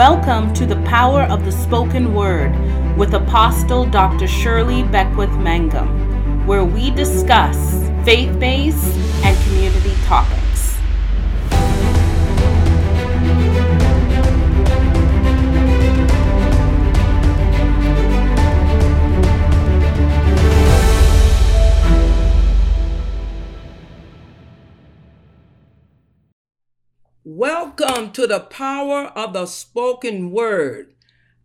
Welcome to the Power of the Spoken Word with Apostle Dr. Shirley Beckwith Mangum, where we discuss faith based and community topics. Welcome to the power of the spoken word.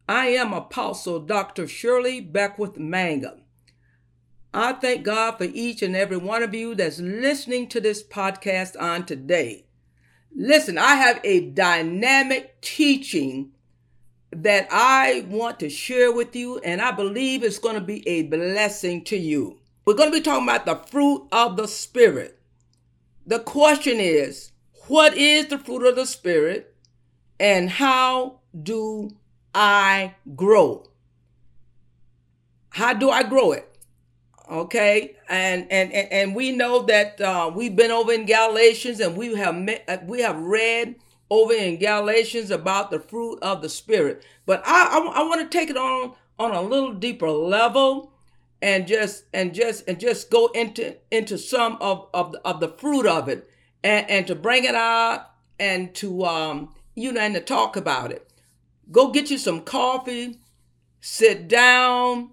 I am Apostle Dr. Shirley Beckwith Mangum. I thank God for each and every one of you that's listening to this podcast on today. Listen, I have a dynamic teaching that I want to share with you, and I believe it's going to be a blessing to you. We're going to be talking about the fruit of the Spirit. The question is, what is the fruit of the Spirit and how do I grow? How do I grow it? Okay, and and and, we know that uh, we've been over in Galatians, and we have met, uh, we have read over in Galatians about the fruit of the Spirit. But I I, I want to take it on on a little deeper level, and just and just and just go into into some of of of the fruit of it and, and to bring it out and to um you know and to talk about it. Go get you some coffee sit down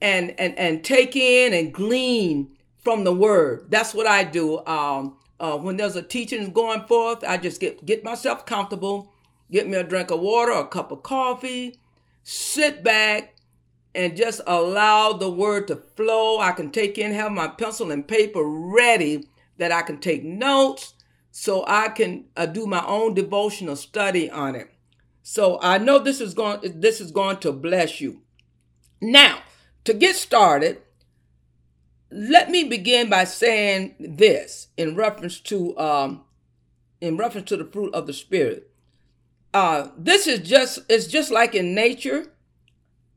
and and and take in and glean from the word. That's what i do. Um uh, when there's a teaching going forth i just get get myself comfortable get me a drink of water a cup of coffee sit back and just allow the word to flow. I can take in have my pencil and paper ready that I can take notes so I can uh, do my own devotional study on it. So I know this is going this is going to bless you. Now, to get started, let me begin by saying this in reference to um, in reference to the fruit of the spirit. Uh, this is just it's just like in nature.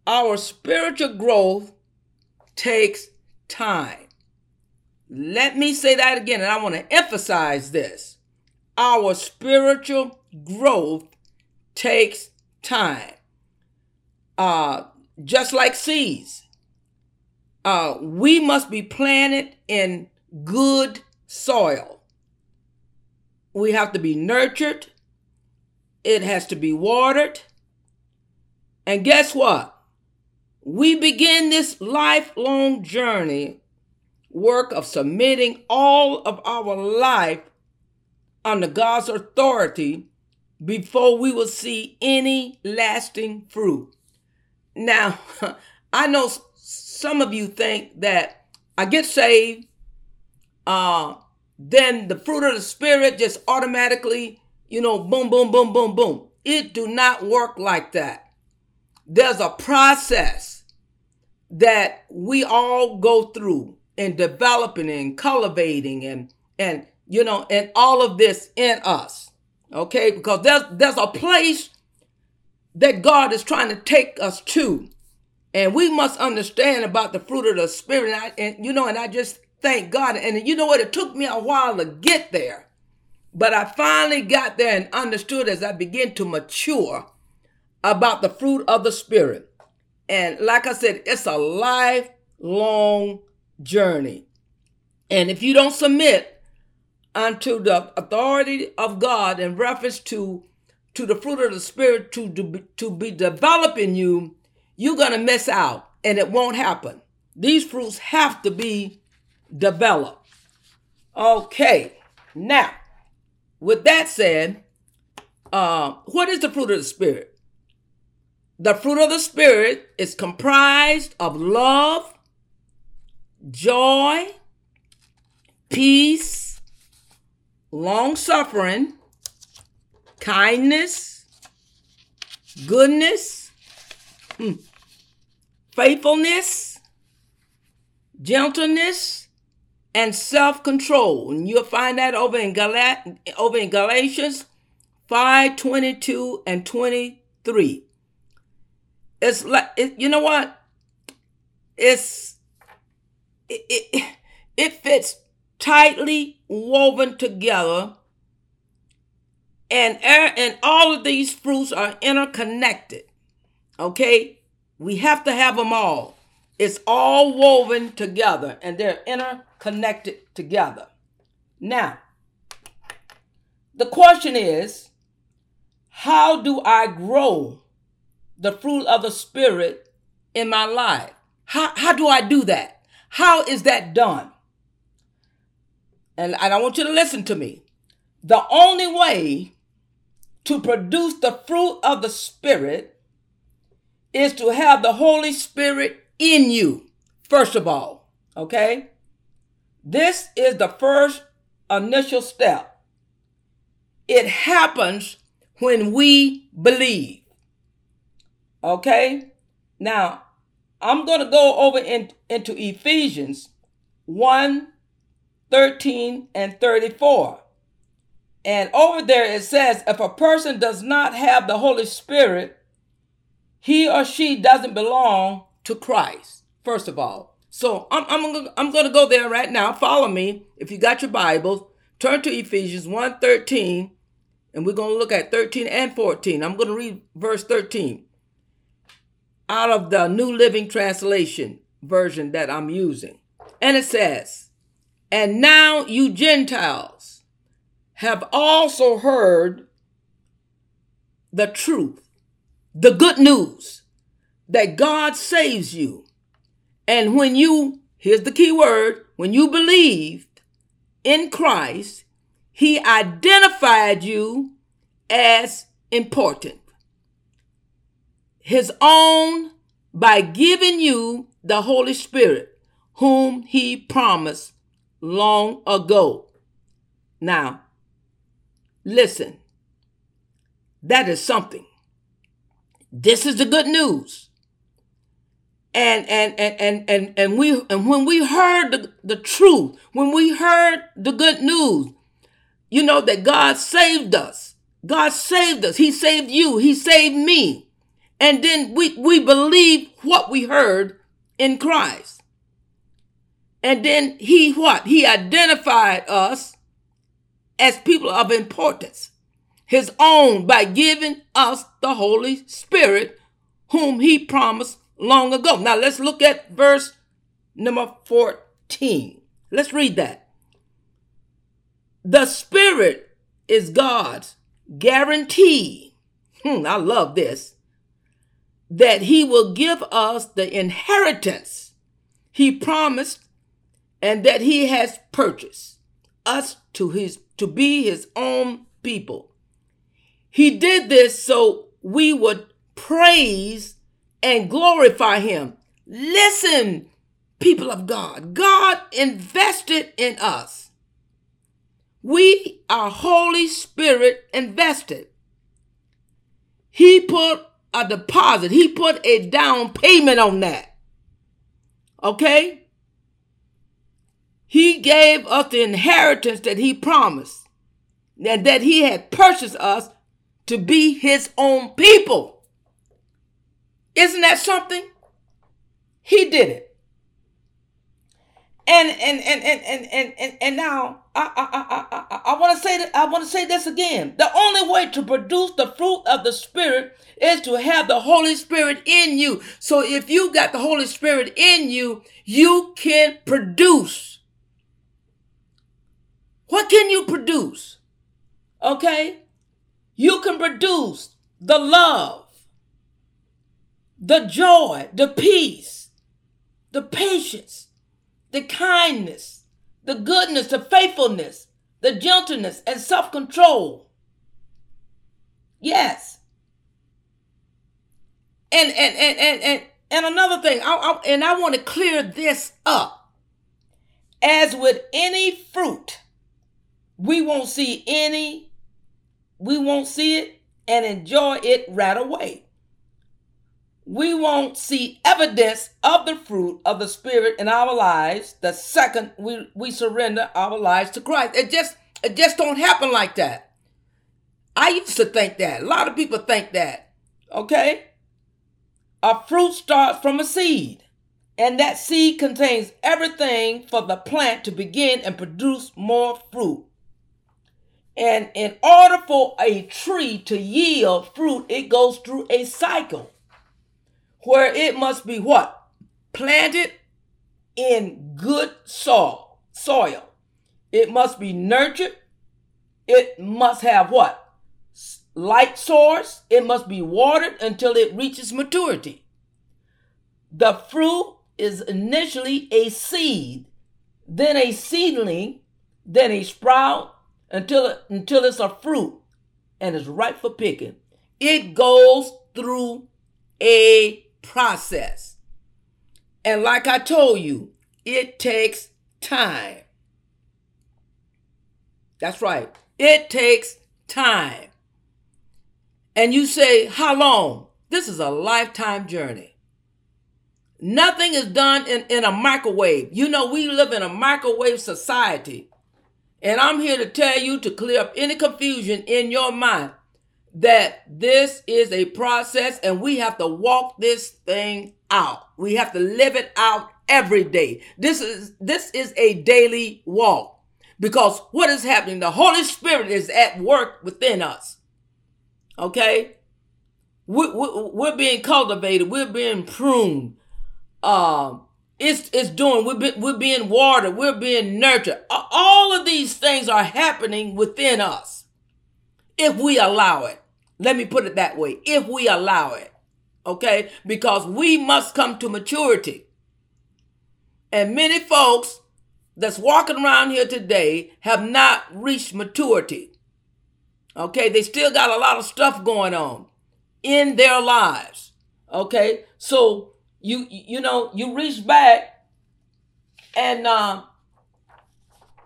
Our spiritual growth takes time. Let me say that again, and I want to emphasize this. Our spiritual growth takes time. Uh, just like seeds, uh, we must be planted in good soil. We have to be nurtured, it has to be watered. And guess what? We begin this lifelong journey work of submitting all of our life under God's authority before we will see any lasting fruit. Now, I know some of you think that I get saved, uh, then the fruit of the spirit just automatically, you know, boom, boom, boom, boom, boom. It do not work like that. There's a process that we all go through and developing and cultivating and and you know and all of this in us okay? Because there's there's a place that god is trying to take us to. And we must understand about the fruit of the spirit. And, I, and you know and i just thank god. And you know what? It took me a while to get there. But i finally got there and understood as i began to mature about the fruit of the spirit. And like i said it's a lifelong journey. And if you don't submit unto the authority of God in reference to to the fruit of the spirit to, to, to be developing you, you're going to miss out and it won't happen. These fruits have to be developed. Okay. Now, with that said, uh, what is the fruit of the spirit? The fruit of the spirit is comprised of love, joy, peace, long suffering, kindness, goodness, hmm, faithfulness, gentleness, and self-control. And you'll find that over in Gal- over in Galatians 5, 22 and 23. It's like it, you know what? It's it, it, it fits tightly woven together And, and all of these fruits are interconnected. Okay? We have to have them all. It's all woven together and they're interconnected together. Now, the question is how do I grow the fruit of the Spirit in my life? How, how do I do that? How is that done? And, and I want you to listen to me. The only way to produce the fruit of the Spirit is to have the Holy Spirit in you, first of all. Okay? This is the first initial step. It happens when we believe. Okay? Now, I'm going to go over in, into Ephesians 1 13 and 34. And over there it says, if a person does not have the Holy Spirit, he or she doesn't belong to Christ, first of all. So I'm, I'm, I'm going to go there right now. Follow me. If you got your Bibles, turn to Ephesians 1 13, and we're going to look at 13 and 14. I'm going to read verse 13 out of the New Living Translation version that I'm using. And it says, And now you Gentiles, have also heard the truth, the good news that God saves you. And when you, here's the key word, when you believed in Christ, he identified you as important. His own by giving you the Holy Spirit, whom he promised long ago. Now, Listen, that is something. This is the good news. And and and and and, and we and when we heard the, the truth, when we heard the good news, you know that God saved us. God saved us. He saved you. He saved me. And then we, we believe what we heard in Christ. And then he what? He identified us as people of importance, his own by giving us the Holy Spirit, whom he promised long ago. Now let's look at verse number 14. Let's read that. The Spirit is God's guarantee. Hmm, I love this. That he will give us the inheritance he promised and that he has purchased us to his to be his own people. He did this so we would praise and glorify him. Listen, people of God, God invested in us. We are Holy Spirit invested. He put a deposit, He put a down payment on that. Okay? He gave us the inheritance that he promised and that he had purchased us to be his own people. Isn't that something? He did it. And and and and and and and, and now I I I I, I want to say that I want to say this again. The only way to produce the fruit of the spirit is to have the Holy Spirit in you. So if you got the Holy Spirit in you, you can produce what can you produce? Okay? You can produce the love, the joy, the peace, the patience, the kindness, the goodness, the faithfulness, the gentleness, and self control. Yes. And, and, and, and, and, and another thing, I, I, and I want to clear this up. As with any fruit, we won't see any, we won't see it and enjoy it right away. We won't see evidence of the fruit of the Spirit in our lives the second we, we surrender our lives to Christ. It just it just don't happen like that. I used to think that. A lot of people think that. Okay? A fruit starts from a seed. And that seed contains everything for the plant to begin and produce more fruit. And in order for a tree to yield fruit, it goes through a cycle where it must be what? Planted in good soil, soil. It must be nurtured. It must have what? Light source. It must be watered until it reaches maturity. The fruit is initially a seed, then a seedling, then a sprout until until it's a fruit and is ripe for picking. It goes through a process. And like I told you, it takes time. That's right. It takes time. And you say, How long? This is a lifetime journey. Nothing is done in, in a microwave. You know, we live in a microwave society. And I'm here to tell you to clear up any confusion in your mind that this is a process and we have to walk this thing out. We have to live it out every day. This is this is a daily walk because what is happening? The Holy Spirit is at work within us. Okay, we're, we're, we're being cultivated. We're being pruned. Um, it's it's doing. We're be, we're being watered. We're being nurtured. All of these things are happening within us if we allow it. Let me put it that way. If we allow it, okay, because we must come to maturity. And many folks that's walking around here today have not reached maturity. Okay, they still got a lot of stuff going on in their lives. Okay, so you you know you reach back and uh,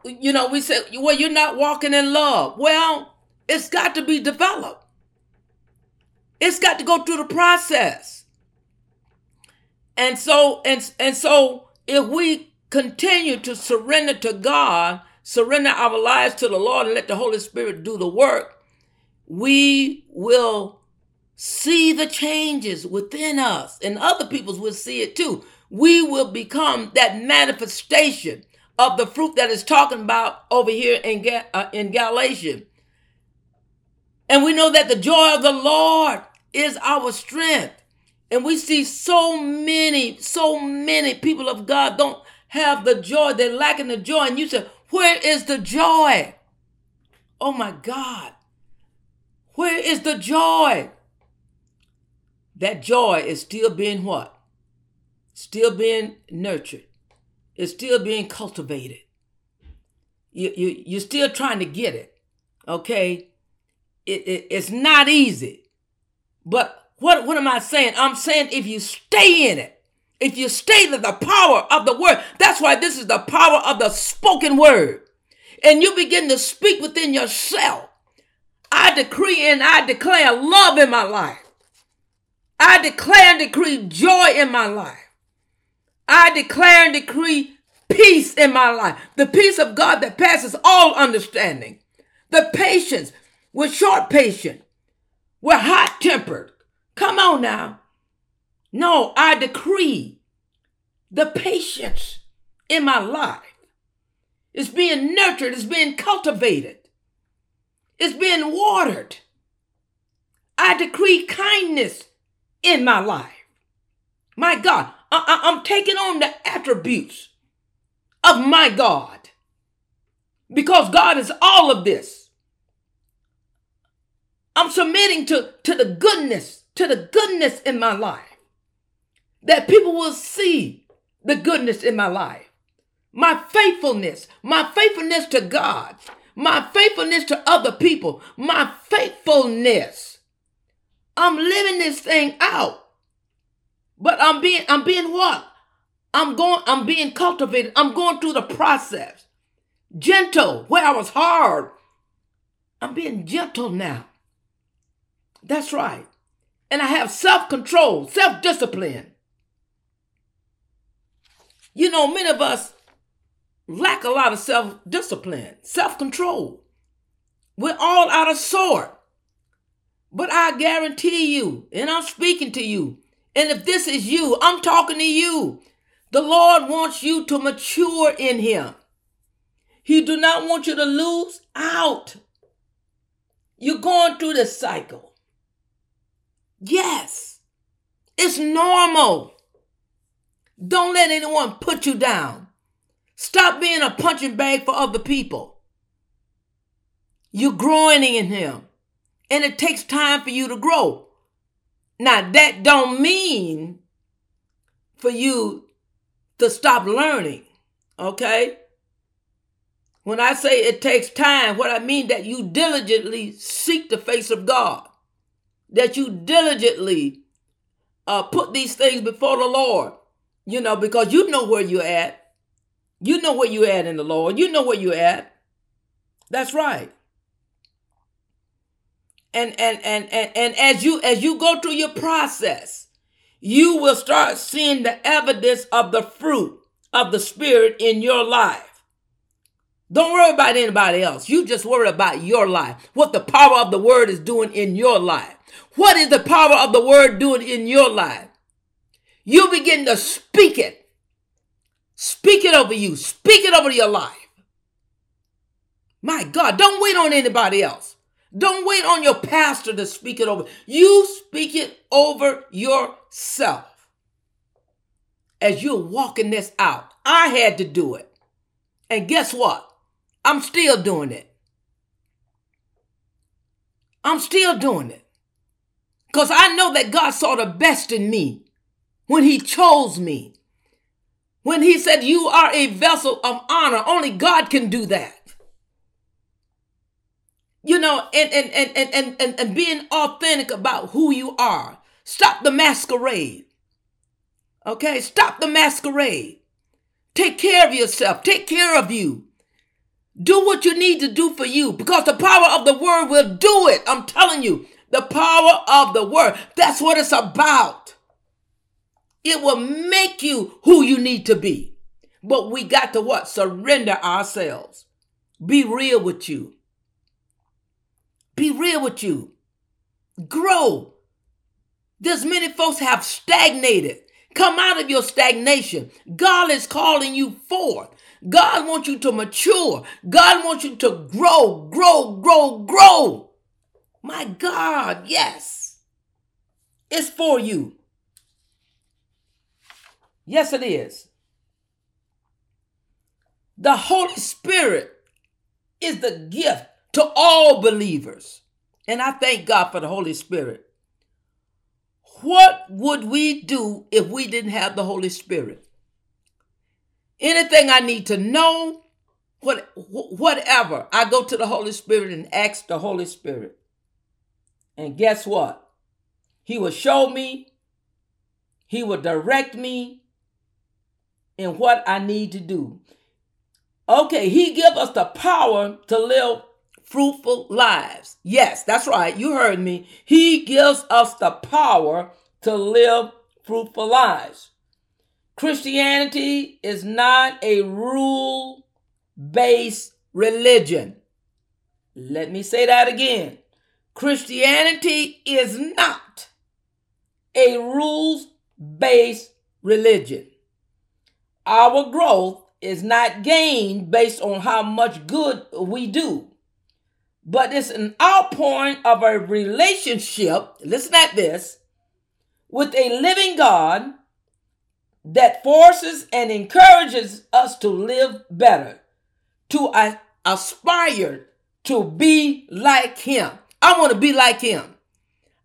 you know we said well you're not walking in love. Well, it's got to be developed. It's got to go through the process. And so and and so if we continue to surrender to God, surrender our lives to the Lord, and let the Holy Spirit do the work, we will see the changes within us, and other people will see it too. We will become that manifestation of the fruit that is talking about over here in, uh, in. And we know that the joy of the Lord is our strength. And we see so many, so many people of God don't have the joy. They're lacking the joy. And you said, Where is the joy? Oh my God. Where is the joy? That joy is still being what? Still being nurtured. It's still being cultivated. You, you, you're still trying to get it. Okay? It, it, it's not easy. But what, what am I saying? I'm saying if you stay in it, if you stay in the power of the word, that's why this is the power of the spoken word. And you begin to speak within yourself. I decree and I declare love in my life. I declare and decree joy in my life. I declare and decree peace in my life. The peace of God that passes all understanding. The patience. We're short patient. We're hot tempered. Come on now. No, I decree the patience in my life is being nurtured, it's being cultivated, it's being watered. I decree kindness in my life. My God, I, am taking on the attributes of my God because God is all of this. I'm submitting to, to the goodness to the goodness in my life. That people will see the goodness in my life. My faithfulness, my faithfulness to God, my faithfulness to other people, my faithfulness. I'm living this thing out. But I'm being I'm being what? I'm going I'm being cultivated. I'm going through the process. Gentle where I was hard. I'm being gentle now. That's right and I have self control, self discipline. You know, many of us lack a lot of self discipline, self control. We're all out of sort. But I guarantee you, and I'm speaking to you, and if this is you, I'm talking to you. The Lord wants you to mature in Him. He do not want you to lose out. You're going through this cycle. Yes, it's normal. Don't let anyone put you down. Stop being a punching bag for other people. You're growing in Him, and it takes time for you to grow. Now, that don't mean for you to stop learning, okay? When I say it takes time, what I mean that you diligently seek the face of God, that you diligently uh, put these things before the Lord, you know, because you know where you're at. You know where you're at in the Lord. You know where you're at. That's right. And and and and, and as you as you go through your process, you will start seeing the evidence of the fruit of the Spirit in your life. Don't worry about anybody else. You just worry about your life. What the power of the word is doing in your life. What is the power of the word doing in your life? You begin to speak it. Speak it over you. Speak it over your life. My God, don't wait on anybody else. Don't wait on your pastor to speak it over. You speak it over yourself. As you're walking this out, I had to do it. And guess what? I'm still doing it. I'm still doing it. Because I know that God saw the best in me when He chose me. When He said, You are a vessel of honor, only God can do that. You know, and and and and and, and, being authentic about who you are. Stop the masquerade. Okay? Stop the masquerade. Take care of yourself. Take care of you. Do what you need to do for you because the power of the word will do it. I'm telling you, the power of the word. That's what it's about. It will make you who you need to be. But we got to what? Surrender ourselves. Be real with you. Be real with you. Grow. There's many folks have stagnated. Come out of your stagnation. God is calling you forth. God wants you to mature. God wants you to grow, grow, grow, grow. My God, yes. It's for you. Yes, it is. The Holy Spirit is the gift to all believers. And I thank God for the Holy Spirit. What would we do if we didn't have the Holy Spirit? Anything I need to know, what, whatever, I go to the Holy Spirit and ask the Holy Spirit. And guess what? He will show me, He will direct me in what I need to do. Okay, He give us the power to live fruitful lives. Yes, that's right. You heard me. He gives us the power to live fruitful lives. Christianity is not a rule based religion. Let me say that again. Christianity is not a rules based religion. Our growth is not gained based on how much good we do, but it's an outpouring of a relationship, listen at this, with a living God that forces and encourages us to live better, to aspire to be like Him. I want to be like Him.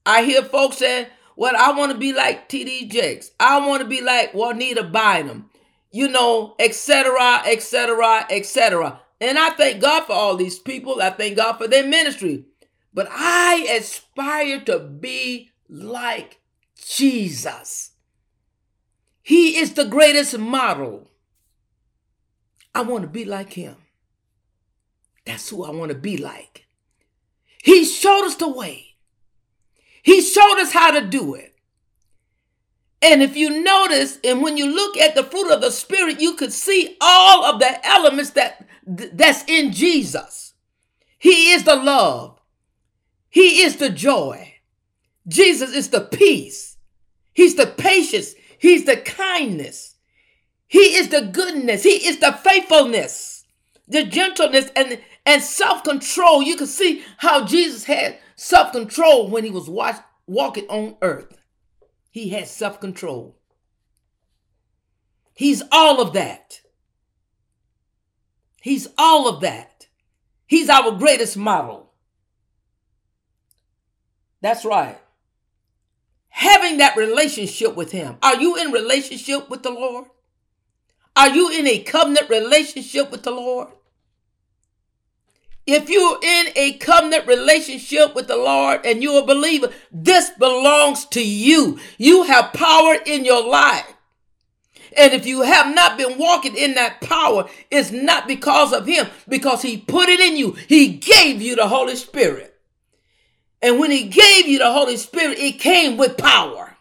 I hear folks say, well, I want to be like TD Jakes. I want to be like Juanita Bynum, you know, etc., etc., etc. And I thank God for all these people. I thank God for their ministry. But I aspire to be like Jesus. He is the greatest model. I want to be like him. That's who I want to be like. He showed us the way. He showed us how to do it. And if you notice, and when you look at the fruit of the Spirit, you could see all of the elements that that's in Jesus. He is the love. He is the joy. Jesus is the peace. He's the patience. He's the kindness. He is the goodness. He is the faithfulness, the gentleness, and, And self control, you can see how Jesus had self control when he was watch, walking on earth. He had self control. He's all of that. He's all of that. He's our greatest model. That's right. Having that relationship with Him. Are you in relationship with the Lord? Are you in a covenant relationship with the Lord? If you're in a covenant relationship with the Lord and you're a believer, this belongs to you. You have power in your life. And if you have not been walking in that power, it's not because of Him, because He put it in you. He gave you the Holy Spirit. And when He gave you the Holy Spirit, it came with power.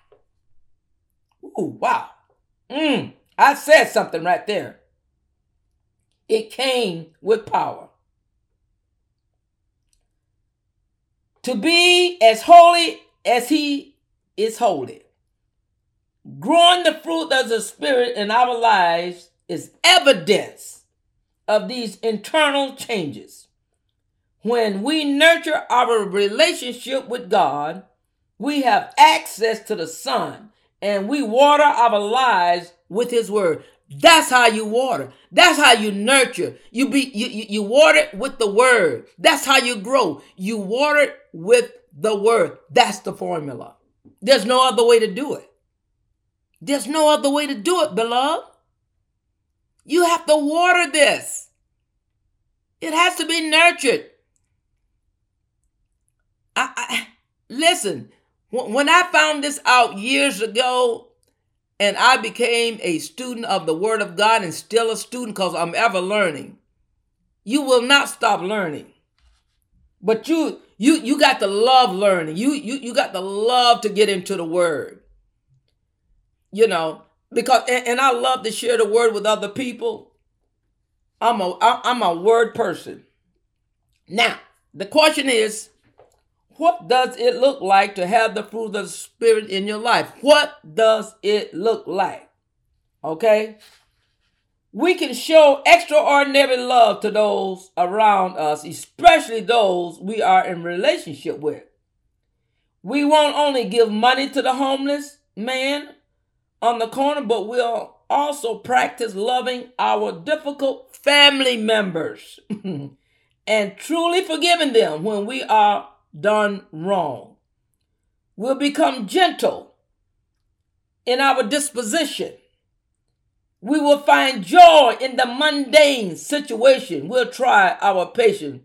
Wow. Mm, I said something right there. It came with power. To be as holy as He is holy. Growing the fruit of the Spirit in our lives is evidence of these internal changes. When we nurture our relationship with God, we have access to the Son and we water our lives with His Word. That's how you water. That's how you nurture. You be you, you, water it with the word. That's how you grow. You water it with the word. That's the formula. There's no other way to do it. There's no other way to do it, beloved. You have to water this. It has to be nurtured. I, I listen. When I found this out years ago, and I became a student of the Word of God, and still a student because I'm ever learning. You will not stop learning, but you you you got to love learning. You you you got to love to get into the Word you know, because and, and I love to share the word with other people. I'm a I'm a word person. Now, the question is, what does it look like to have the fruit of the spirit in your life? What does it look like? Okay? We can show extraordinary love to those around us, especially those we are in relationship with. We won't only give money to the homeless man on the corner, but we'll also practice loving our difficult family members and truly forgiving them when we are done wrong. We'll become gentle in our disposition. We will find joy in the mundane situation. We'll try our patience.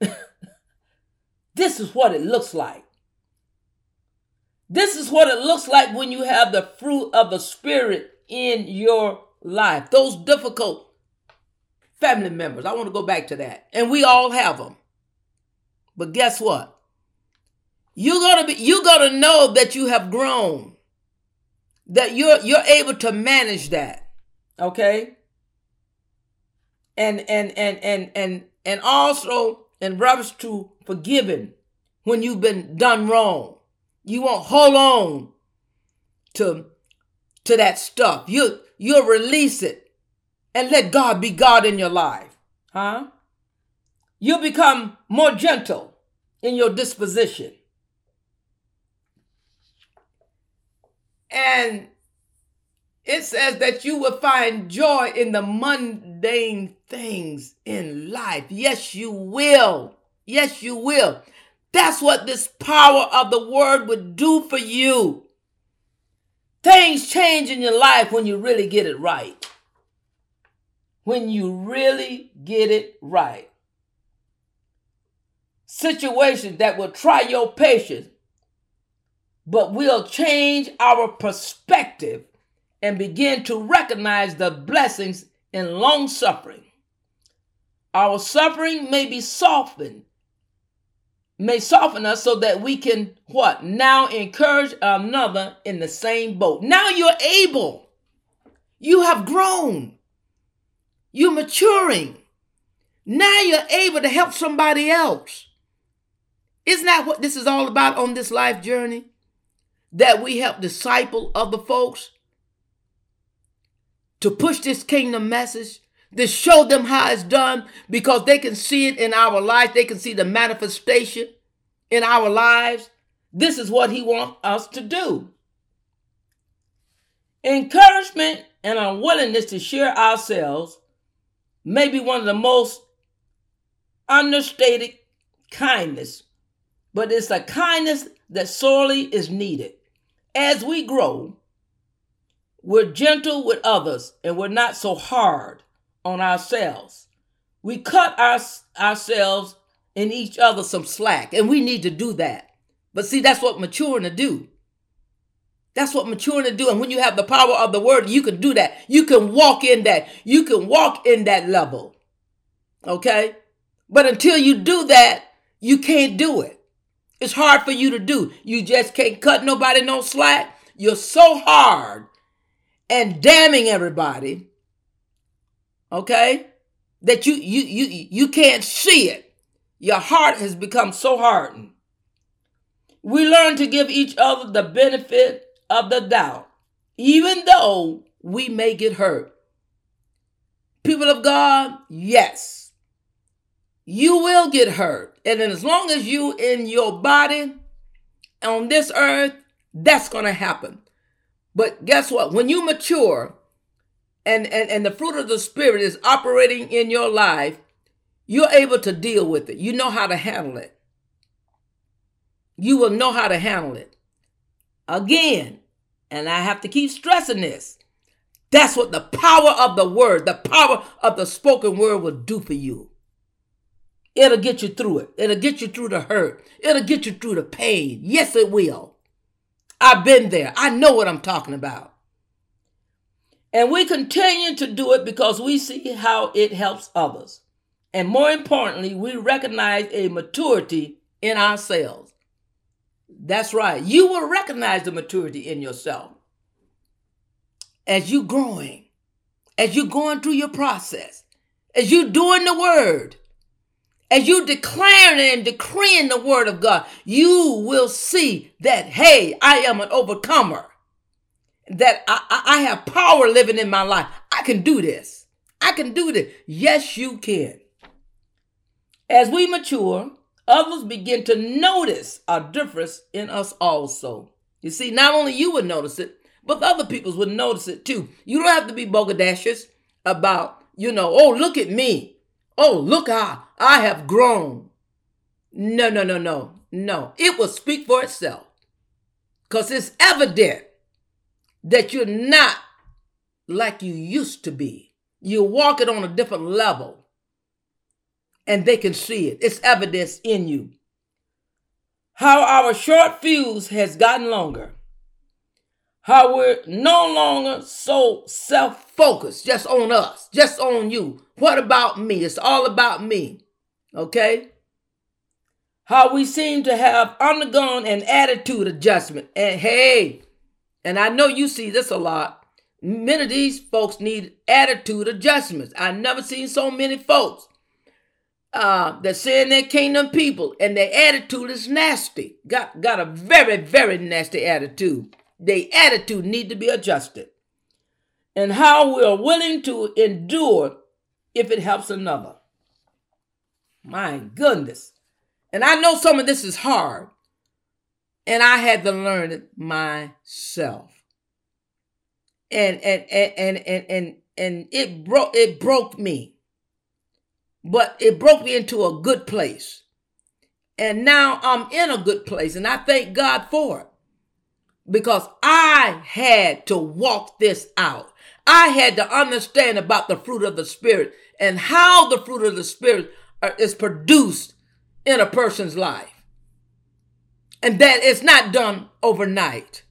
this is what it looks like this is what it looks like when you have the fruit of the Spirit in your life. Those difficult family members. I want to go back to that. And we all have them. But guess what? You're gonna be you're gonna know that you have grown. That you're you're able to manage that. Okay? And and and and and and also in reference to forgiving when you've been done wrong. You won't hold on to, to that stuff. You, you'll release it and let God be God in your life. Huh? You'll become more gentle in your disposition. And it says that you will find joy in the mundane things in life. Yes, you will. Yes, you will. That's what this power of the word would do for you. Things change in your life when you really get it right. When you really get it right. Situations that will try your patience, but we'll change our perspective and begin to recognize the blessings in long suffering. Our suffering may be softened may soften us so that we can what? Now encourage another in the same boat. Now you're able. You have grown. You're maturing. Now you're able to help somebody else. Isn't that what this is all about on this life journey? That we help disciple other folks to push this kingdom message to show them how it's done because they can see it in our lives. They can see the manifestation in our lives. This is what He wants us to do. Encouragement and unwillingness to share ourselves may be one of the most understated kindness, but it's a kindness that sorely is needed. As we grow, we're gentle with others and we're not so hard on ourselves. We cut our, ourselves and each other some slack, and we need to do that. But see, that's what maturing to do. That's what maturing to do. And when you have the power of the word, you can do that. You can walk in that. You can walk in that level. Okay? But until you do that, you can't do it. It's hard for you to do. You just can't cut nobody no slack. You're so hard and damning everybody. Okay? That you you you you can't see it. Your heart has become so hardened. We learn to give each other the benefit of the doubt, even though we may get hurt. People of God, yes, you will get hurt. And as long as you in your body on this earth, that's going to happen. But guess what? When you mature and, and, and the fruit of the Spirit is operating in your life, you're able to deal with it. You know how to handle it. You will know how to handle it. Again, and I have to keep stressing this. That's what the power of the word, the power of the spoken word will do for you. It'll get you through it. It'll get you through the hurt. It'll get you through the pain. Yes, it will. I've been there. I know what I'm talking about. And we continue to do it because we see how it helps others. And more importantly, we recognize a maturity in ourselves. That's right. You will recognize the maturity in yourself as you're growing, as you're going through your process, as you're doing the word, as you declaring and decreeing the word of God, you will see that, hey, I am an overcomer. That I, I have power living in my life. I can do this. I can do this. Yes, you can. As we mature, others begin to notice a difference in us also. You see, not only you would notice it, but other people would notice it too. You don't have to be bogadashus about, you know, oh, look at me. Oh, look how I have grown. No, no, no, no, no. It will speak for itself. Because it's evident that you're not like you used to be. You're walking on a different level and they can see it. It's evidence in you. How our short fuse has gotten longer. How we're no longer so self focused, just on us, just on you. What about me? It's all about me. Okay? How we seem to have undergone an attitude adjustment. And hey, and I know you see this a lot. Many of these folks need attitude adjustments. I never seen so many folks uh, that saying they're kingdom people and their attitude is nasty. Got, got a very, very nasty attitude. Their attitude need to be adjusted. And how we are willing to endure if it helps another. My goodness. And I know some of this is hard. And I had to learn it myself. And and and and and and, and it broke it broke me but it broke me into a good place. And now I'm in a good place, and I thank God for it because I had to walk this out. I had to understand about the fruit of the Spirit and how the fruit of the Spirit is produced in a person's life. And that it's not done overnight.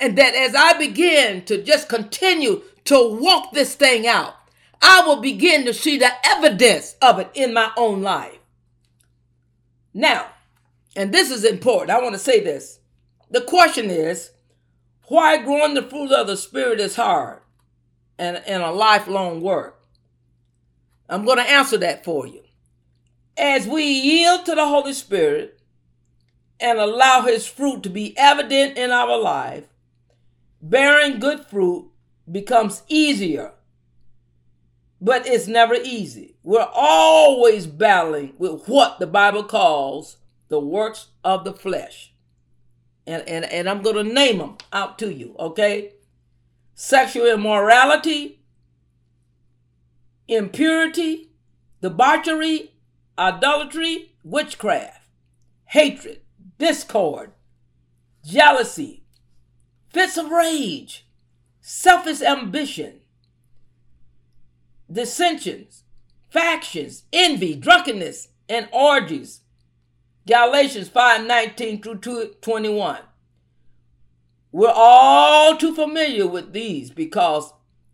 And that as I begin to just continue to walk this thing out, I will begin to see the evidence of it in my own life. Now, and this is important, I want to say this. The question is why growing the fruit of the Spirit is hard and, and a lifelong work? I'm going to answer that for you. As we yield to the Holy Spirit and allow His fruit to be evident in our life, bearing good fruit becomes easier but it's never easy. We're always battling with what the Bible calls the works of the flesh. And, and, and I'm going to name them out to you, okay? Sexual immorality, impurity, debauchery, idolatry, witchcraft, hatred, discord, jealousy, fits of rage, selfish ambition, dissensions, factions, envy, drunkenness, and orgies. Galatians 5 19 through 21. We're all too familiar with these because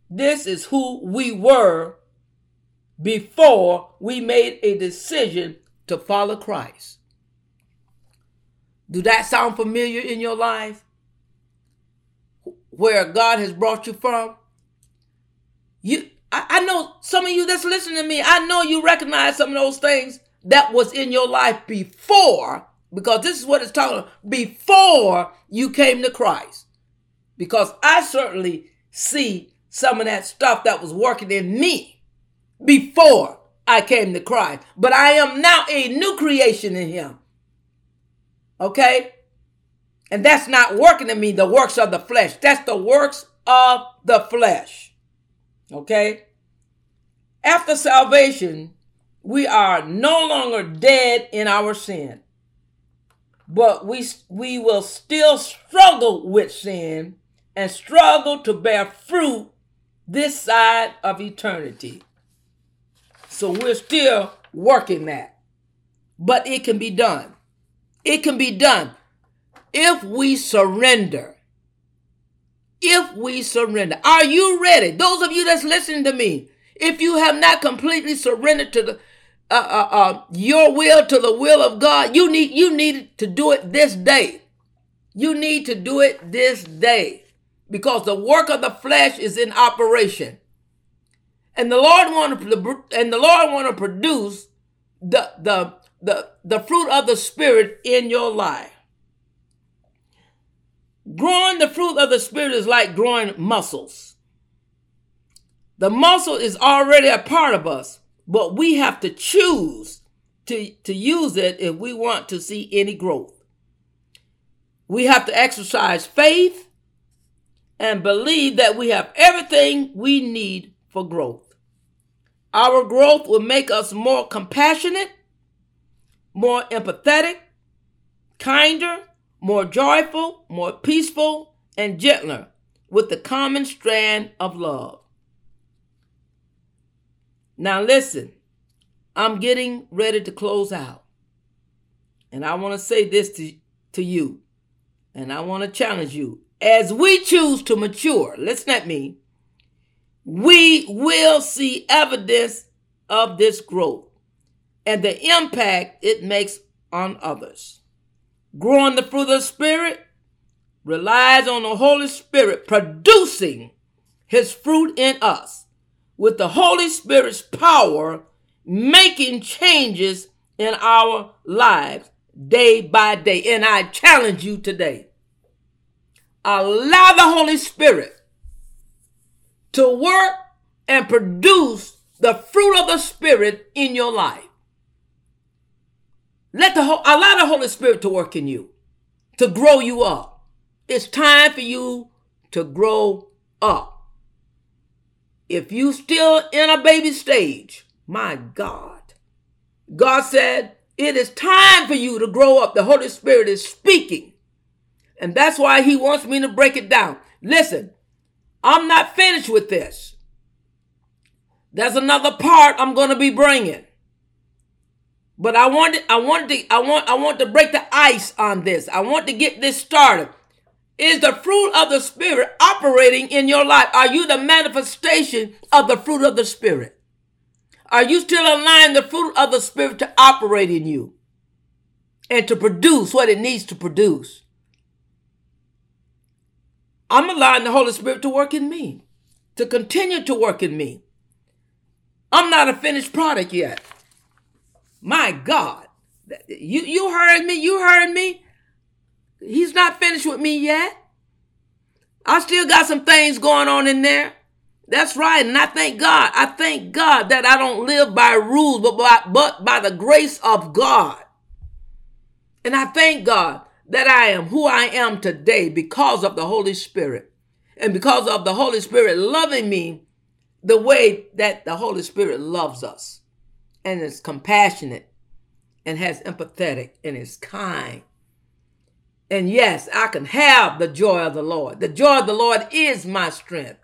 this is who we were before we made a decision to follow Christ. Do that sound familiar in your life? Where God has brought you from? You I, I know some of you that's listening to me, I know you recognize some of those things that was in your life before, because this is what it's talking about, before you came to Christ. Because I certainly see some of that stuff that was working in me before I came to Christ. But I am now a new creation in Him. Okay? And that's not working in me, the works of the flesh. That's the works of the flesh. Okay? After salvation, we are no longer dead in our sin. But we, we will still struggle with sin and struggle to bear fruit this side of eternity. So we're still working that. But it can be done. It can be done if we surrender. If we surrender. Are you ready? Those of you that's listening to me, if you have not completely surrendered to the uh, uh, uh, your will to the will of God, you need you need to do it this day. You need to do it this day because the work of the flesh is in operation, and the Lord want to and the Lord want to produce the the the the fruit of the spirit in your life. Growing the fruit of the spirit is like growing muscles. The muscle is already a part of us, but we have to choose to, to use it if we want to see any growth. We have to exercise faith and believe that we have everything we need for growth. Our growth will make us more compassionate, more empathetic, kinder, more joyful, more peaceful, and gentler with the common strand of love. Now, listen, I'm getting ready to close out. And I want to say this to, to you, and I want to challenge you. As we choose to mature, listen at me, we will see evidence of this growth and the impact it makes on others. Growing the fruit of the Spirit relies on the Holy Spirit producing his fruit in us with the Holy Spirit's power, making changes in our lives day by day. And I challenge you today allow the Holy Spirit to work and produce the fruit of the Spirit in your life. Let the allow the Holy Spirit to work in you, to grow you up. It's time for you to grow up. If you still in a baby stage, my God, God said, it is time for you to grow up. The Holy Spirit is speaking. And that's why he wants me to break it down. Listen, I'm not finished with this. There's another part I'm going to be bringing. But I wanted, I wanted to, I want, I want to break the ice on this. I want to get this started. Is the fruit of the Spirit operating in your life? Are you the manifestation of the fruit of the Spirit? Are you still allowing the fruit of the Spirit to operate in you and to produce what it needs to produce? I'm allowing the Holy Spirit to work in me, to continue to work in me. I'm not a finished product yet. My God. You, you heard me. You heard me. He's not finished with me yet. I still got some things going on in there. That's right. And I thank God. I thank God that I don't live by rules, but by, but by the grace of God. And I thank God that I am who I am today because of the Holy Spirit and because of the Holy Spirit loving me the way that the Holy Spirit loves us and is compassionate and has empathetic and is kind. And yes, I can have the joy of the Lord. The joy of the Lord is my strength.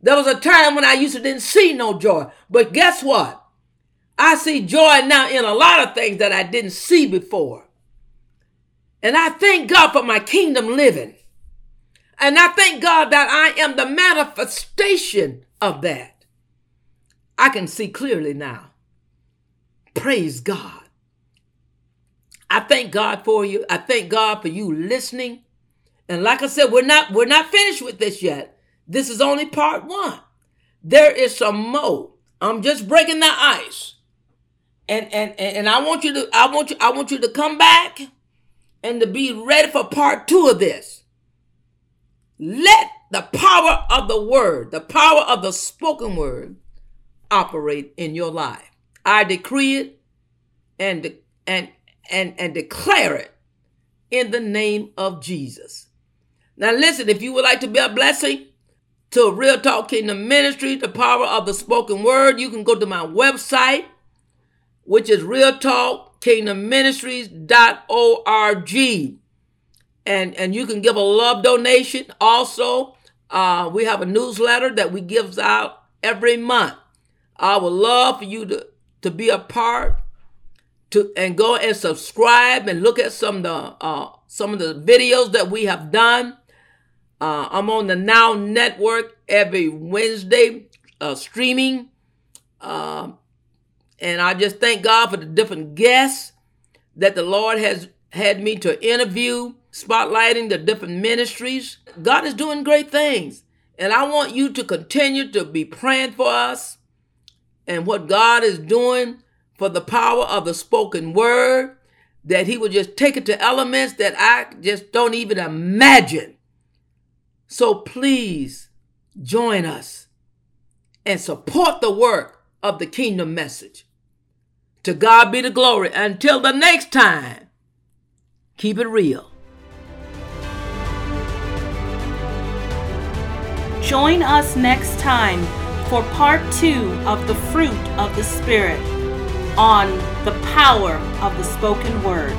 There was a time when I used to didn't see no joy, but guess what? I see joy now in a lot of things that I didn't see before. And I thank God for my kingdom living. And I thank God that I am the manifestation of that. I can see clearly now. Praise God. I thank God for you. I thank God for you listening. And like I said, we're not we're not finished with this yet. This is only part 1. There is some more. I'm just breaking the ice. And and and I want you to I want you I want you to come back and to be ready for part 2 of this. Let the power of the word, the power of the spoken word operate in your life. I decree it and and and, and declare it in the name of Jesus. Now, listen, if you would like to be a blessing to Real Talk Kingdom Ministry, the power of the spoken word, you can go to my website, which is Real Talk Kingdom Ministries.org. And, and you can give a love donation. Also, uh, we have a newsletter that we gives out every month. I would love for you to, to be a part to and go and subscribe and look at some of the uh, some of the videos that we have done. Uh, I'm on the Now Network every Wednesday uh, streaming, um, and I just thank God for the different guests that the Lord has had me to interview, spotlighting the different ministries. God is doing great things, and I want you to continue to be praying for us and what God is doing for the power of the spoken word, that he would just take it to elements that I just don't even imagine. So please join us and support the work of the kingdom message. To God be the glory. Until the next time, keep it real. Join us next time for part two of the fruit of the Spirit on the power of the spoken word.